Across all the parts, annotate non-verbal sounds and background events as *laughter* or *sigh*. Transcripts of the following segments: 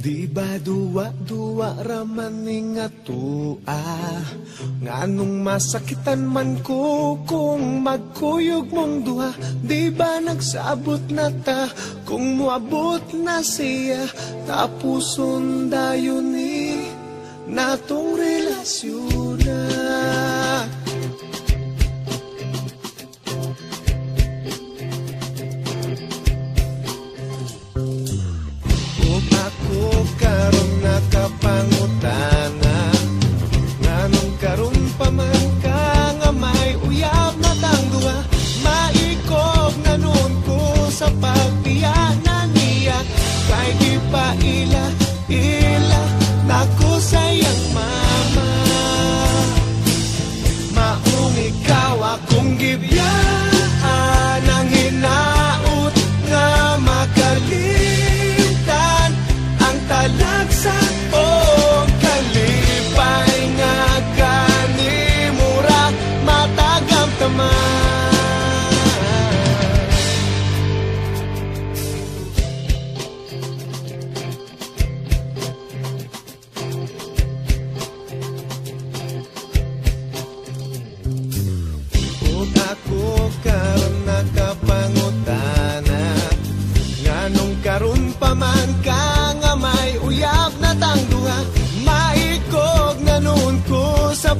Di ba duwa-duwa raman nga tua Nganong masakitan man ko kung magkuyog mong duha? Di ba nagsabot na ta kung muabot na siya? Tapuson dayon ni natong relasyon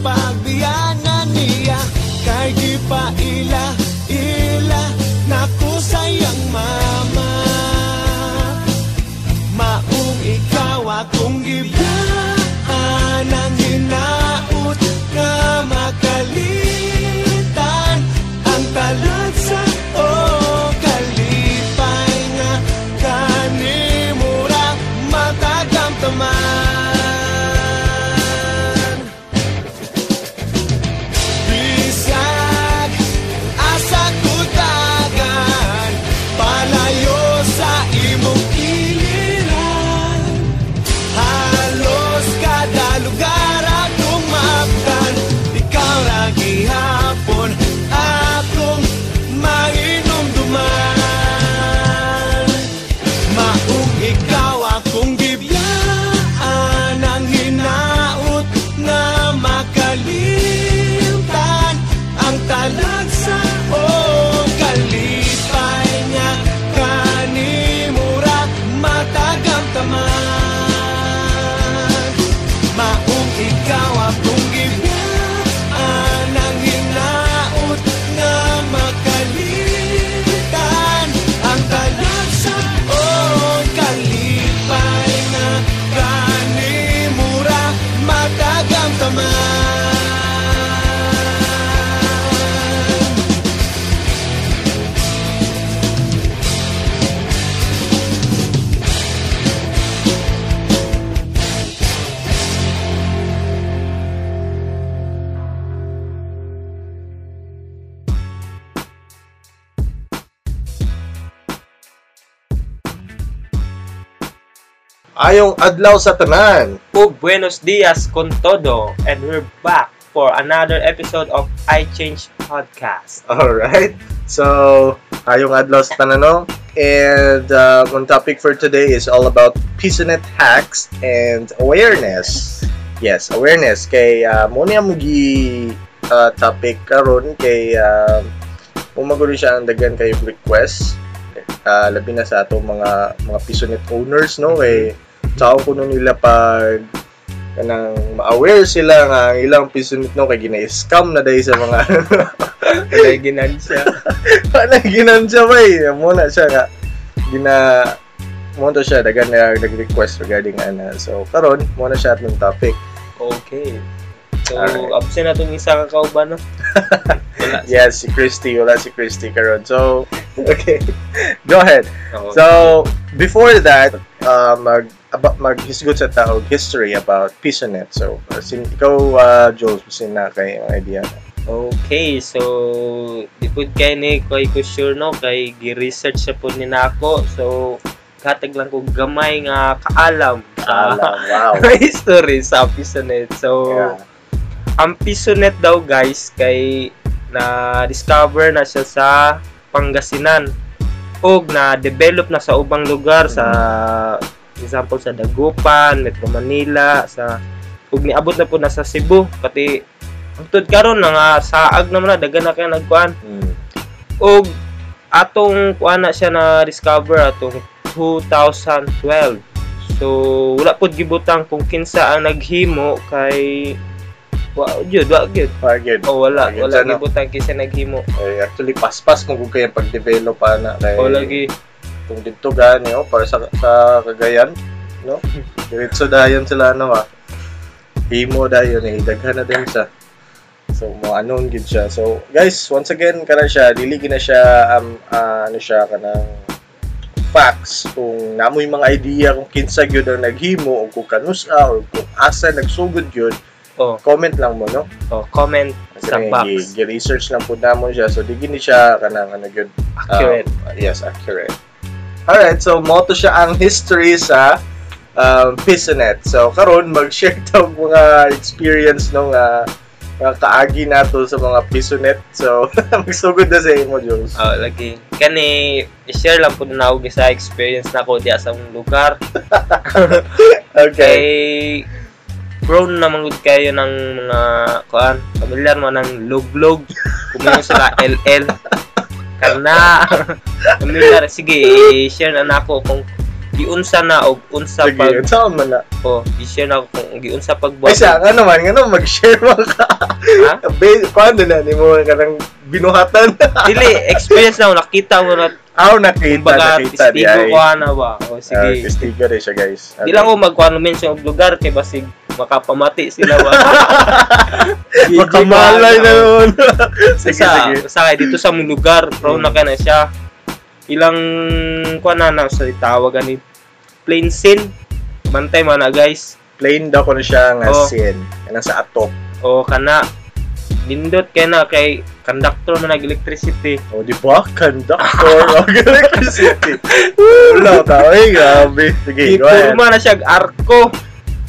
ko sa pagbiyanan niya Kay pa ila, ila Naku sayang mama Ayong adlaw sa tanan. Po buenos dias con todo and we're back for another episode of I Change Podcast. Alright. So, ayong adlaw sa tanan. And uh, one topic for today is all about PisoNet hacks and awareness. Yes, awareness kay uh, mo niya mugi uh, topic karon kay uh, umagulo siya ang daghan kay request uh, labi na sa ato mga mga PisoNet owners no kay tao ko nila pag kanang ma-aware sila nga ang ilang PisoNet no kay gina-scam na dahil sa mga *laughs* Kaya ginansya. *laughs* Wala ginansya ba eh. Muna siya nga. Gina... Muna siya, dagan na nag-request regarding ana. So, karon muna siya atong topic. Okay. So, Alright. absent na itong isa ka kauban, no? *laughs* Wala. Yes, si Christy. Wala si Christy karon. So, okay. Go ahead. Oo. So, before that, uh, mag about maghisgot sa tao history about PisoNet. So, sin, ikaw, uh, Jules, sin na kay ang idea. Okay, so di po kay ni ko ko sure no kay gi-research sa po ni nako. So katag lang ko gamay nga kaalam sa Alam, wow. *laughs* history sa Pisonet. So Yeah. ang Pisonet daw guys kay na discover na siya sa Pangasinan og na develop na sa ubang lugar sa example sa Dagupan, Metro Manila, sa ug niabot na po na sa Cebu pati Hangtod karon nga saag naman na dagan na kay nagkuan Mm. og atong kuan na siya na discover atong 2012 so wala pod gibutang kung kinsa ang naghimo kay wa jud wa gyud Pagid. oh wala Ayun, wala gibutang kinsa naghimo Eh, actually, paspas mo kung kaya pag-develop pa na. Kay, o lagi Kung dito gani, oh, para sa, sa Cagayan, no? *laughs* Diretso dayon sila, ano, ah. Himo dayon, eh. Daghan na din siya. So, mo anon gid siya. So, guys, once again, kana siya, dili na siya, um, ah, ano siya, kanang facts kung namoy mga idea kung kinsa gyud ang naghimo o kung kanusa or kung asa nagsugod gyud oh comment lang mo no oh comment sa box gi- gi-research lang po namon siya so di gini siya kanang ano gyud accurate Um, yes, accurate. Alright, so moto siya ang history sa um, Pisonet. So karon mag-share *laughs* tag mga experience nung uh, mga kaagi nato sa mga Pisonet. So *laughs* magsugod na sa imo, Jules. oh lagi kani i-share lang po na ako sa experience na ko diya sa akong lugar *laughs* Okay. kay prone naman gud kayo ng mga kuan familiar mo ng luglog kumain sila LL kana familiar *laughs* sige i-share na nako kung giunsa na og unsa Sige, pag saan man na. oh i-share na kung giunsa Ay pagbuhat siya, nga naman, nga naman, mag-share mo ka. ha *laughs* Ba- Paano na, ni mo ka ng binuhatan? *laughs* dili experience na ako, nakita mo na Aw, nakita, kumbaga nakita. di testigo ay. ko na ba o Ah, sige testigo rin siya, guys. Di lang ko magkuano mention og lugar kay basig makapamati sila *laughs* ba. Makamalay na noon. *laughs* sige, sa, sige. sa dito sa lugar, pro na ka na siya. Ilang kuan na na sa tawagan ni plain scene. Bantay man na guys. Plain daw ko na siya nga Oh. sin. Yan sa ato. O kana nindot kay na kay conductor man nag electricity. O, di ba? Conductor *laughs* of electricity. Wala ta. Ay, grabe. Sige, go ahead. Na siya arko.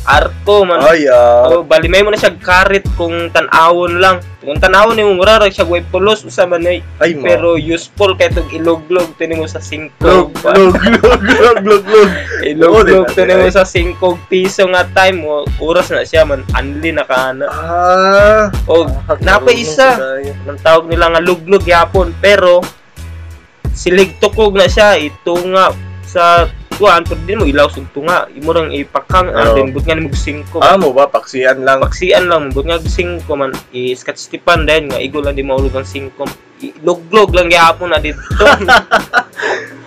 Arko man. Ay, ah. Oh, balimay mo na siya og karit kung tan-awon lang. Kung tan-awon ni mura ra siya way pulos usa man ay Ay, mo. pero useful kay tog iloglog tini mo sa 5 Log, log, log, log, log, log. Oo, *laughs* iloglog tini mo sa 5 piso nga time mo oras na siya man anli na kana Ah. o napay isa ang tawag nila nga luglog yapon pero silig tukog na siya itunga sa kuan pero din mo ilaw sug tunga imo rang ipakang Oo. and then but nga nimog 5 Ah, mo ba? Paksian lang. paksian lang but nga 5 man i-scotch tipan din nga igo lang di maulog ang 5 luglog lang gyapon na dito *laughs*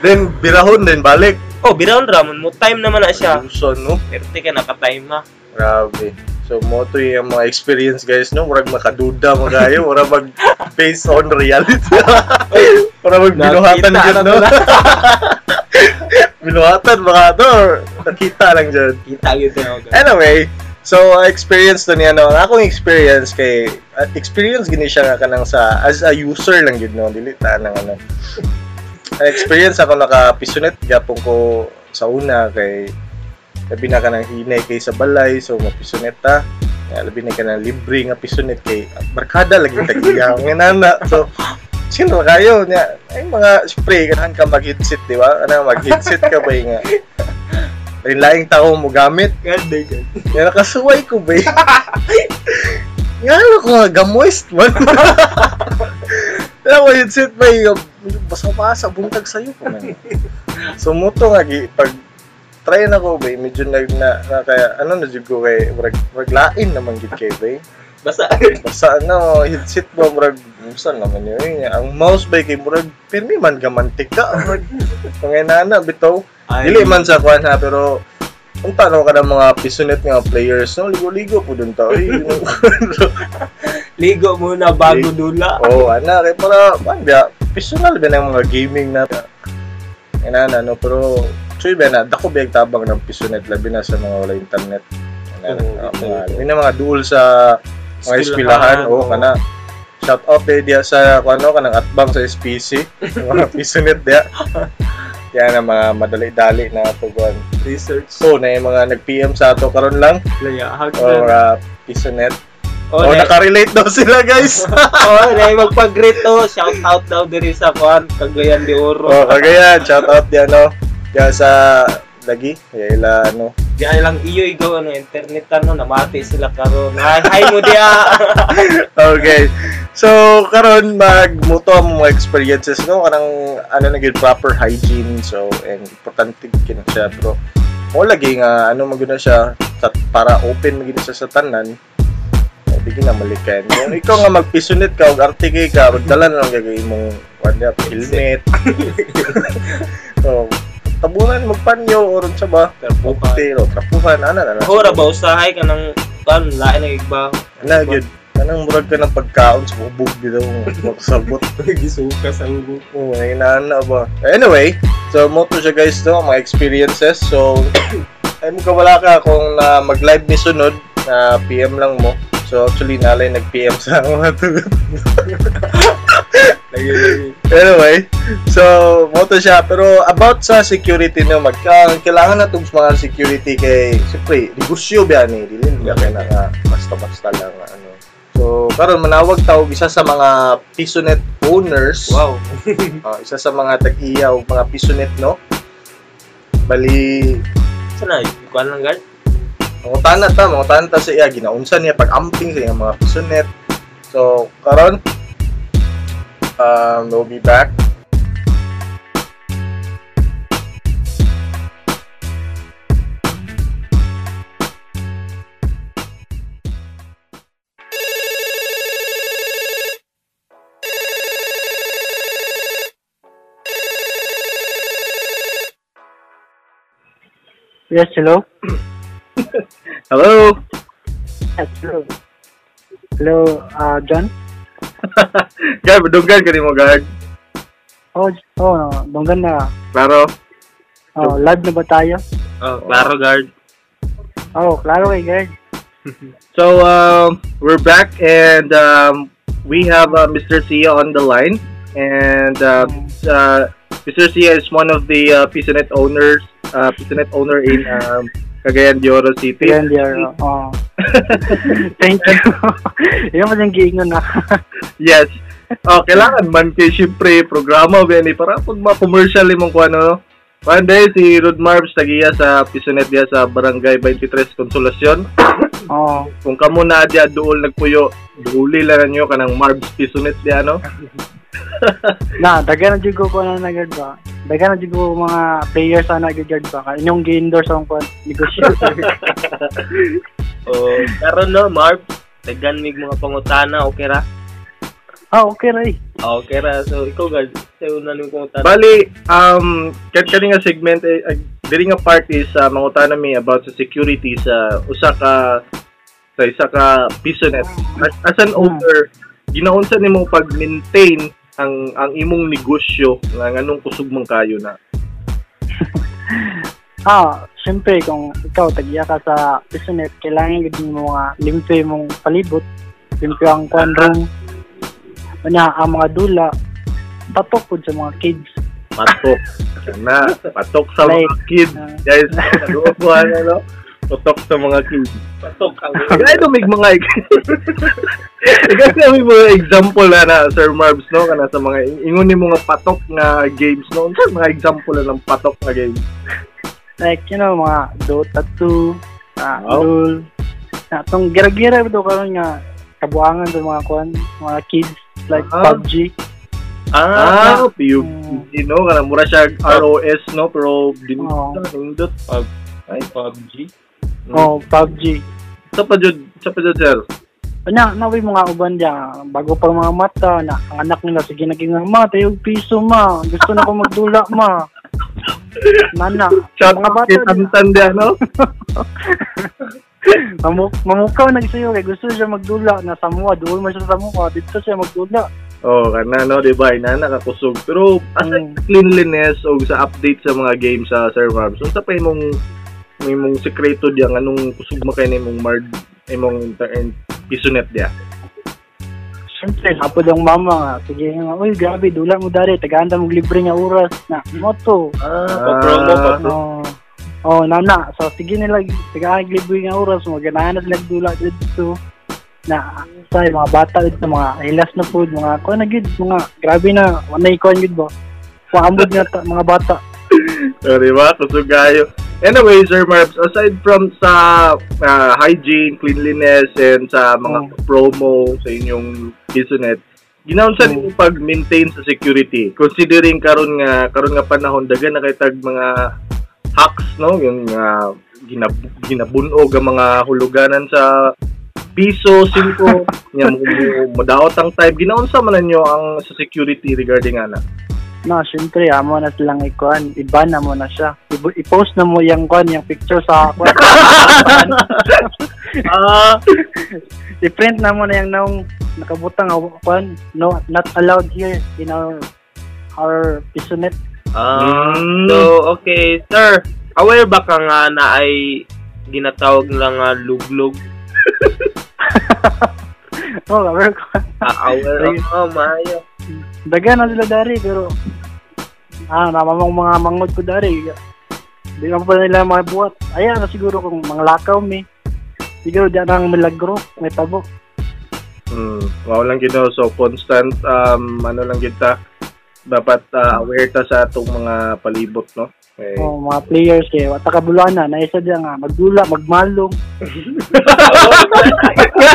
Then, birahon din, balik. oh birawon ramon mo time naman na siya Luson, no? pero di ka nakatime ha Grabe. So, mo to yung mga experience, guys, no? Murag makaduda mo kayo. Murag mag based on reality. *laughs* Murag mag binuhatan dyan, na no? *laughs* binuhatan, baka to. Nakita lang dyan. kita yun ako Anyway, so experience to niya no. Akong experience kay uh, experience gini siya nga kanang sa as a user lang gid no dili ta nang ano. Experience ako naka pisonet gapon ko sa una kay labi na ka ng hinay kay sa balay so mapisonet ta. Kaya labi na ka ng libre nga pisonet kay barkada lagi tagiya nga nana. So sino kayo niya ay mga spray kanahan ka mag-headset di ba? Ano mag-headset ka ba nga? Lain *laughs* laing tao mo gamit ganda ganda kaya nakasuway ko ba eh. *laughs* Nga ano ko nga, gamoist man. Kaya mo headset ba yung basa-basa, buntag sa'yo ko man. So muto nga, pag try na ko ba eh, medyo nag na, na kaya ano na jud ko kay murag murag lain naman gid kay ba eh. basta Basta ano, headset ba murag saan naman yun eh. Ang mouse ba kay murag pirmi man gamantika. Murag panginana bitaw. Dili man sa kwan ha, pero kung tanaw ka ng mga pisonet nga players, no, ligo-ligo po dun tao. *laughs* Ligo muna bago dula Oo, oh, ana, kay para, banda, personal ba ng mga gaming na, inana, no, pero, suy ba na, dako ba yung tabang ng pisonet, labi na sa mga wala internet. Ah, ito, mga, na mga duel sa mga eskwelahan, oo, oo. kana, shout out eh, diya sa, ano, kanang atbang sa SPC, *laughs* mga pisonet diya. Yan ang mga madali-dali na tuguan. research So, na yung mga nag-PM sa ato karon lang, layahag o mga pisonet. Oh, na- nakarelate daw sila, guys. *laughs* oh, na magpag-greet to. Shout out daw diri sa kuan Cagayan de Oro. oh, kagayan. Shout out yan, no? Yan sa lagi. Kaya ila, ano. Diyan lang iyo igo ano internet ano namati sila karon. Hi, mo dia. *laughs* Okay. So, karon magmuto ang mga experiences, no? Kanang, ano na proper hygiene. So, and importante kina siya, bro. Mo lagi nga, ano maguna siya, para open magina siya sa tanan. Eh, di na malikan. Kung *laughs* ikaw nga magpisunit ka, og artike ka, magdala na lang gagawin mong, wala, helmet. *laughs* so, tabunan, magpanyo, oron siya ba? Trapuhan. o trapuhan, ano na na. Ora ba usahay ka ng kuan lain ng igba. Ano, yun. Anong murag ka ng pagkaon sa dito kung magsabot. *laughs* Gisuka sa. Oo, oh, na ba? Anyway, so mo to siya guys no, mga experiences. So, *coughs* ay mo wala ka kung na mag-live ni sunod, na PM lang mo. So actually nalay nag-PM sa mga tugot. *laughs* Anyway, so mo to siya pero about sa security no, magka kailangan na tong mga security kay siyempre negosyo ba ni dili niya kay na basta-basta lang ano. So, karon manawag tawag isa sa mga Pisonet owners. Wow. *laughs* Ah, isa sa mga tag-iyaw, mga pisonet, no? Bali, Sana kuan lang guard. mga tana ta, mga tana ta sa iya, ginaunsan niya pag-amping sa mga pisonet. So, karon um, we'll be back. Yes, hello. Hello! Yes, hello. Hello, uh, John? Ka mo, guard. Oh, oh, na. Klaro? Oh, live na ba tayo? Oh, klaro guard. Oh, klaro kay guard. *laughs* So, um, we're back and um, we have uh, Mr. Sia on the line. And uh, uh, Mr. Sia is one of the uh, Pisonet owners, uh, Pisonet owner in um, Cagayan de Oro City. Yan, dear. Oh. *laughs* Thank you. Yan *laughs* mo yung giingon na. *laughs* Yes. Oh, kailangan man kay syempre programa ba ni para pag ma-commercial imong kuan no. One day si Rod Marbs tagiya sa Pisonet dia sa Barangay 23 Consolacion. *coughs* oh, Kung kamo na dia duol nagpuyo, duuli lang niyo kanang Marbs Pisonet dia no. *laughs* na, dagan na jigo ko na nagad ba? Dagan na jigo mga players na nagad ba? Inyong gi-endorse ang kwan, negosyo. *laughs* Oh, karon no, Marv. Dagan mig mga pangutana, okay ra? ah, okay ray. Ah, okay ra. So ikaw guard, sa una ning pangutana. Bali, um, kat kani nga segment, eh, uh, diri nga part is uh, mangutana mi about sa security sa usa ka sa isa ka Pisonet. As, as an owner, ginaunsa nimo pag-maintain ang ang imong negosyo nga nganong kusog man kayo na. *laughs* Ah, siyempre, kung ikaw, tagiya ka sa Pisonet, kailangan gid mo mga limpe mong palibot, limpe ang kwan room, Kanya, ang mga dula, patok po sa mga kids. Patok. *laughs* na, patok sa mga Like, kids. ah, Guys, *laughs* naguupuan ano? Patok sa mga kids. Patok ang Kaya ito may mga *laughs* Kasi may mga example na na Sir Marbs no kana sa mga ingon ni mga patok nga games no. Unsa mga example na ng patok nga games? like, you know, mga Dota 2, ah, Wow. LOL. Na, itong gira-gira ito karon nga, kabuangan sa mga kwan, mga kids, like Ah. PUBG. Ah, Ah, PUBG no kana mura siya ROS no pero din pag ay PUBG. Oh, PUBG. sa pa jud sa pa jud sir. Kanya, naway mga uban diya, bago pa mga mata, na ang anak nila, sige naging ma, tayo piso ma, gusto na ko magdula ma. *laughs* Nana, Shout mga bata, Tantan dia no. Mamu mamukaw na sayo kay gusto siya magdula na Samoa, doon man siya sa Samoa, dito siya magdula. Oh, kana no, di ba? Ina nakakusog. Pero aside Mm. cleanliness o sa update sa mga games sa Sir Marbs, unsa pa imong imong sekreto diya nganong kusog mo kay nimong mard imong inter- pisonet diya? Siyempre, hapod ang mama nga. Sige nga, uy, grabe, dula mo dari, tagaanda mo libre nga oras na, moto. Ah, pa-promo pa to. Oh, oh, nana. So, sige nila, tagaan libre nga oras, maganahan na sila dula dito. na sa mga bata sa mga hilas na food mga kuan na gid mga grabe na wanay kuan gid ba paambod nga ta, mga bata *laughs* di ba? Kusog kayo. Anyway, Sir Marbs, aside from sa ah, hygiene, cleanliness, and sa mga Mm. promo sa inyong Pisonet, ginaon sa Mm. nimo pag-maintain sa security? Considering karon nga karon nga panahon dagan na kay tag mga hacks no, yung uh, ginab ginabunog ang mga huluganan sa piso, 5, nya mo madaot ang type. Ginaon sa man ninyo ang sa security regarding ana? Na syempre amo na silang ikuan. Iba na mo na siya. I- i-post na mo yung kuan yung picture sa kuan *laughs* Ah, *laughs* i-print na mo na yung naong nakabutang kuan. No not allowed here in our our pisonet Ah, Mm. so, okay, sir. Aware ba ka nga na ay ginatawag nila nga luglog? *laughs* oh aware ko Ah, aware ako, maayo. Dagan na sila dari pero ah namamang mga mangod ko dari. Di naman pa nila mga buhat ayan na siguro kung mga lakaw mi siguro diyan ang milagro may tabo. Mm, wow lang gino so constant um ano lang kita dapat uh, aware ta sa atong mga palibot no. Okay. oh, mga players eh wata kabulana na isa diyan nga magdula magmalong *laughs*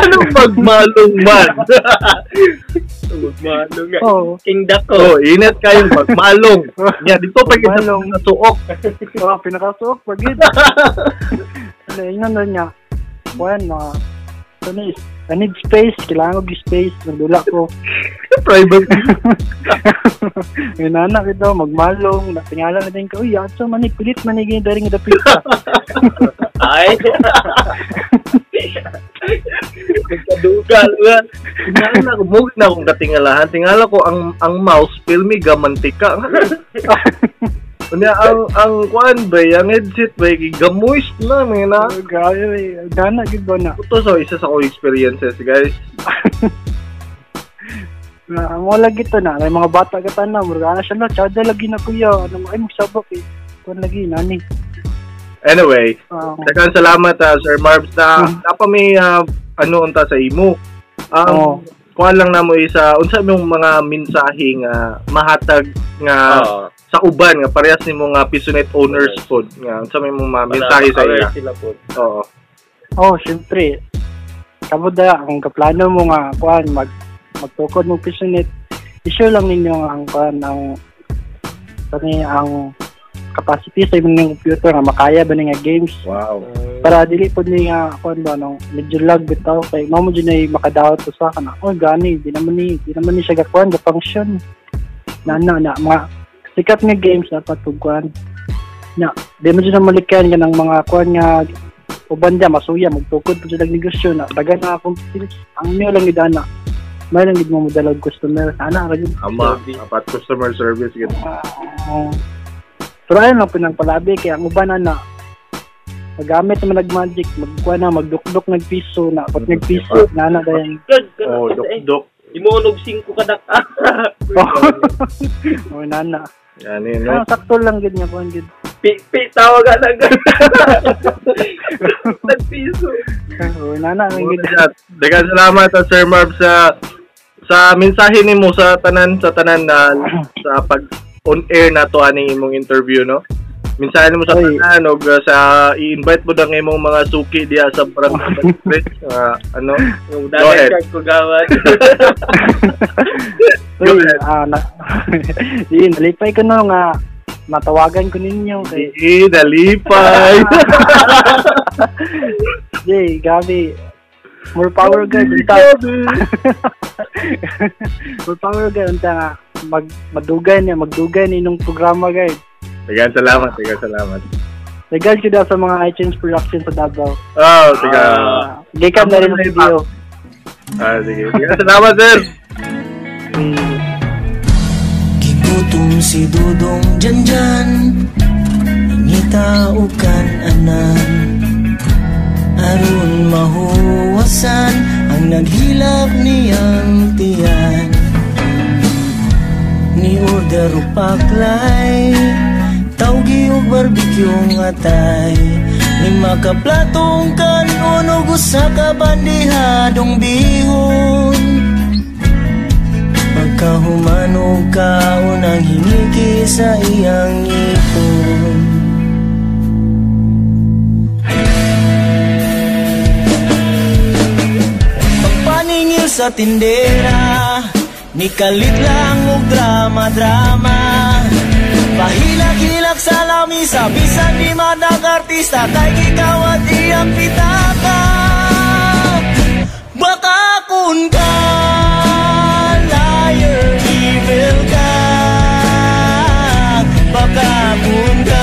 Anong magmalong man? *laughs* Magmalong nga. oh King Dako. oh, init kayong magmalong. *laughs* Yeah, dito pa kita Magmalong. sa suok. oh pinakasuok pagid ano yun na niya kuan mga ano is I need space kailangan ko space nagdula ko Private. *laughs* Yung anak ito, magmalong, natingala na din ka, uy, aso manig, pilit manigin dari nga dapita. Ay. Nagkadugal nga. Tingala ko, mugit na akong katingalahan. Tingala ko ang ang mouse filmy gamantika. *laughs* Unya ang ang kuan ba, ang headset ba gigamoist na mga na. Oh, eh. gana, gid ba na. Ito so isa sa ko experiences, guys. *laughs* Na, mo lagi to na, may mga bata ka na, murga na siya na, tsada lagi na kuya, ano, ay, magsabak eh. Kuan lagi, nani. Anyway, Ah, Daghang salamat ah, Sir Marbs na Hmm. napa may ah, ano unta sa imo. Um, Oo. kuha lang namo isa unsa mong mga mensahe nga mahatag nga Oo. Sa uban nga parehas nimo nga Pisonet owners Owners. pod nga unsa may mga mensahe sa ila. sila po. Oo. oh, syempre, kabod na, kung kaplano mo nga, kuan, mag, magtukod mo pisonet, i-share lang ninyo ang, kuan, ang, kani, ang capacity sa inyong computer nga makaya ba nga games Wow. para dili pod ni nga kuan ba no medyo lag bitaw kay mao mo ay makadawat to sa kana oh gani di naman ni di naman ni siya gakuan ga function na na na mga sikat nga games dapat tugkuan na di mo na malikan ka ng mga kuan nga uban dia masuya magtukod po sila negosyo na dagan na akong skills ang niyo lang gidana may lang gid mo modalag customer ana ra gid Ama, apat customer service gid. uh, pero ayun lang pinangpalabi kaya ang uban na magamit naman nag-magic, magkuha na, magdukdok nagpiso na, pag nagpiso, na na dayan. Good. Oh, dok dok. Imunog 5 kadak. *laughs* Oh, *laughs* nana. Yan yun, no? Ah, sakto lang gid niya kuan gid. Pi, pi, tawag ka na. *laughs* Nagpiso. Oh, nana lang gid. Salamat ah, Sir Marv sa sa mensahe nimo sa tanan sa tanan na sa pag on air na to ani imong interview no. Mensahe nimo sa Oy. tanan og uh, sa i-invite mo dang imong mga suki diya sa Bridge *laughs* uh, ano. Yung Go ahead. dagat kag kugawad. Go *laughs* Uy, ahead. ah, na, *laughs* di, nalipay ko no nga matawagan ko ninyo kay Di dalipay. Jay, Gabi. More power guys, unta. More power guys, unta nga mag madugay niya, magdugay ni nung programa guys. Daghang salamat, daghang salamat. Regal ko daw sa mga iTunes production sa Davao. Oh, tiga. Ah, gikan na rin ang video. Ah, sige. Daghang salamat, sir. Gigutom si Dudong Janjan Ngita ukan anan Aron mahuwasan Ang naghilak niyang tiyan Ni order paklay Tawgi o barbecue ng atay. Lima ka platong kan unog usa ka bandihadong bihon. Pagkahumanog ka unang hingiki sa iyang ipon. Pagpaningil sa tindera Nikalit lang og drama-drama Pahilak-hilak sa Bisan di madag artista Kay gikawat iyang pitaka Baka kun ka Liar, evil ka. Baka kun ka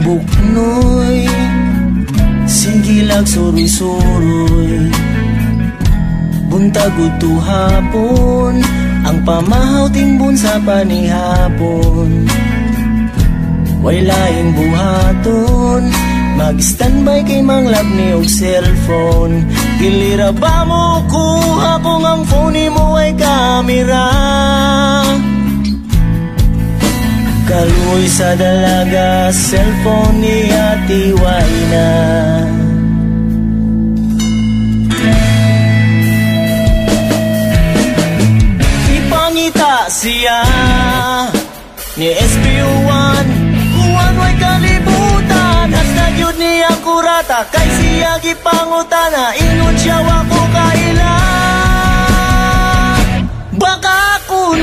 gwapo nga buknoy Singilag suroy-suroy Buntag to hapon Ang pamahaw tingbon sa panihapon. Way laing buhaton Mag-standby kay manglab ni og cellphone. Gilira ba mo kuha kung ang phone mo ay kamera Kaluoy sa dalaga, cellphone niya tiway na Ipangita siya ni SPO1 Kuwan way kalibutan Hasta yun niya kurata Kay siya gipangutana Ingon siya wako kaila. Baka kun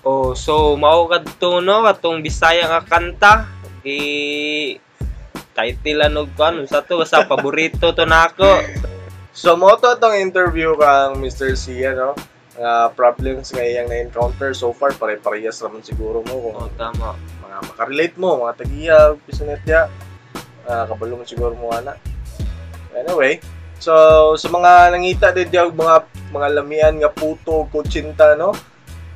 Oh, so mao kadto no katong Bisaya nga kanta. Gi title ano kan sa to sa paborito to nako. So, mo to tong interview kang Mr. C, ano? Nga problems nga iyang na-encounter so far, pare-parehas naman siguro mo kung Oh, tama. mga makarelate mo, mga tagiyag, pisanet ya, uh, kabalo mo siguro mo ana. Anyway, so sa mga nangita din yung mga mga lamian nga puto kutsinta no.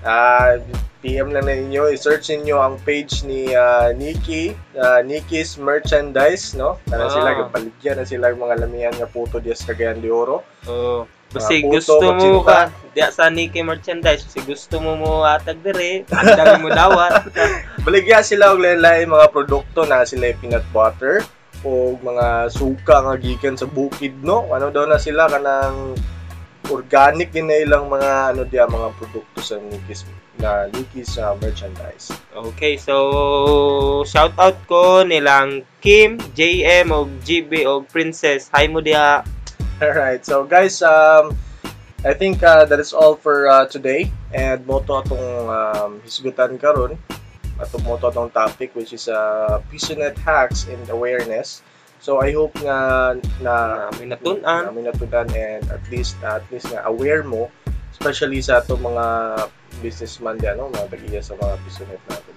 Ah, PM lang na ninyo, i-search ninyo ang page ni ah, Nikki, ah, Nikki's Merchandise, no? Kana Ah. sila, kapaligyan na sila yung mga lamian nga puto dias Cagayan de Oro. Oh, Kasi puto, gusto mo ka, diya sa Nike merchandise, kasi gusto mo mo atag dire, dami mo dawat. *laughs* Baligya sila og lain-lain mga produkto na sila yung peanut butter o mga suka nga gikan sa bukid no. Ano daw na sila kanang organic din na ilang mga ano dia mga produkto sa Nikis na Nikis sa merchandise. Okay, so shout out ko nilang Kim, JM og GB og Princess. Hi mo diha. Alright, so guys, um, I think uh, that is all for uh, today. And mo to atong um, hisgutan karon atong mo to atong topic which is uh, PisoNet hacks and awareness. So I hope nga na Namin natun-an. namin natunan and at least at least nga aware mo especially sa atong mga businessman diyan no mga tagiya sa mga PisoNet natin.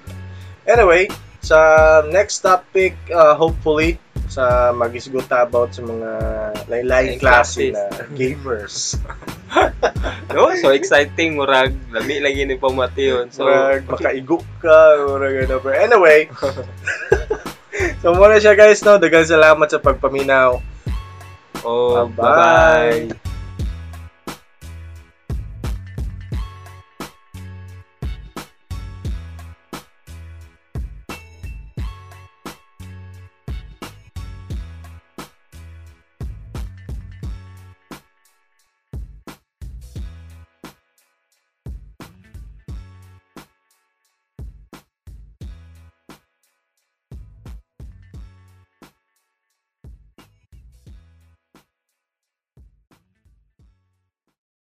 Anyway, sa next topic uh, hopefully sa magisguta about sa mga lain-lain Lain klase classes. na gamers. *laughs* No, so exciting murag lami lagi ni pamati yun. So Murag makaigok ka, murag ano. But anyway, *laughs* so muna siya guys, no? Daghang salamat sa pagpaminaw. oh, Bye-bye. bye-bye.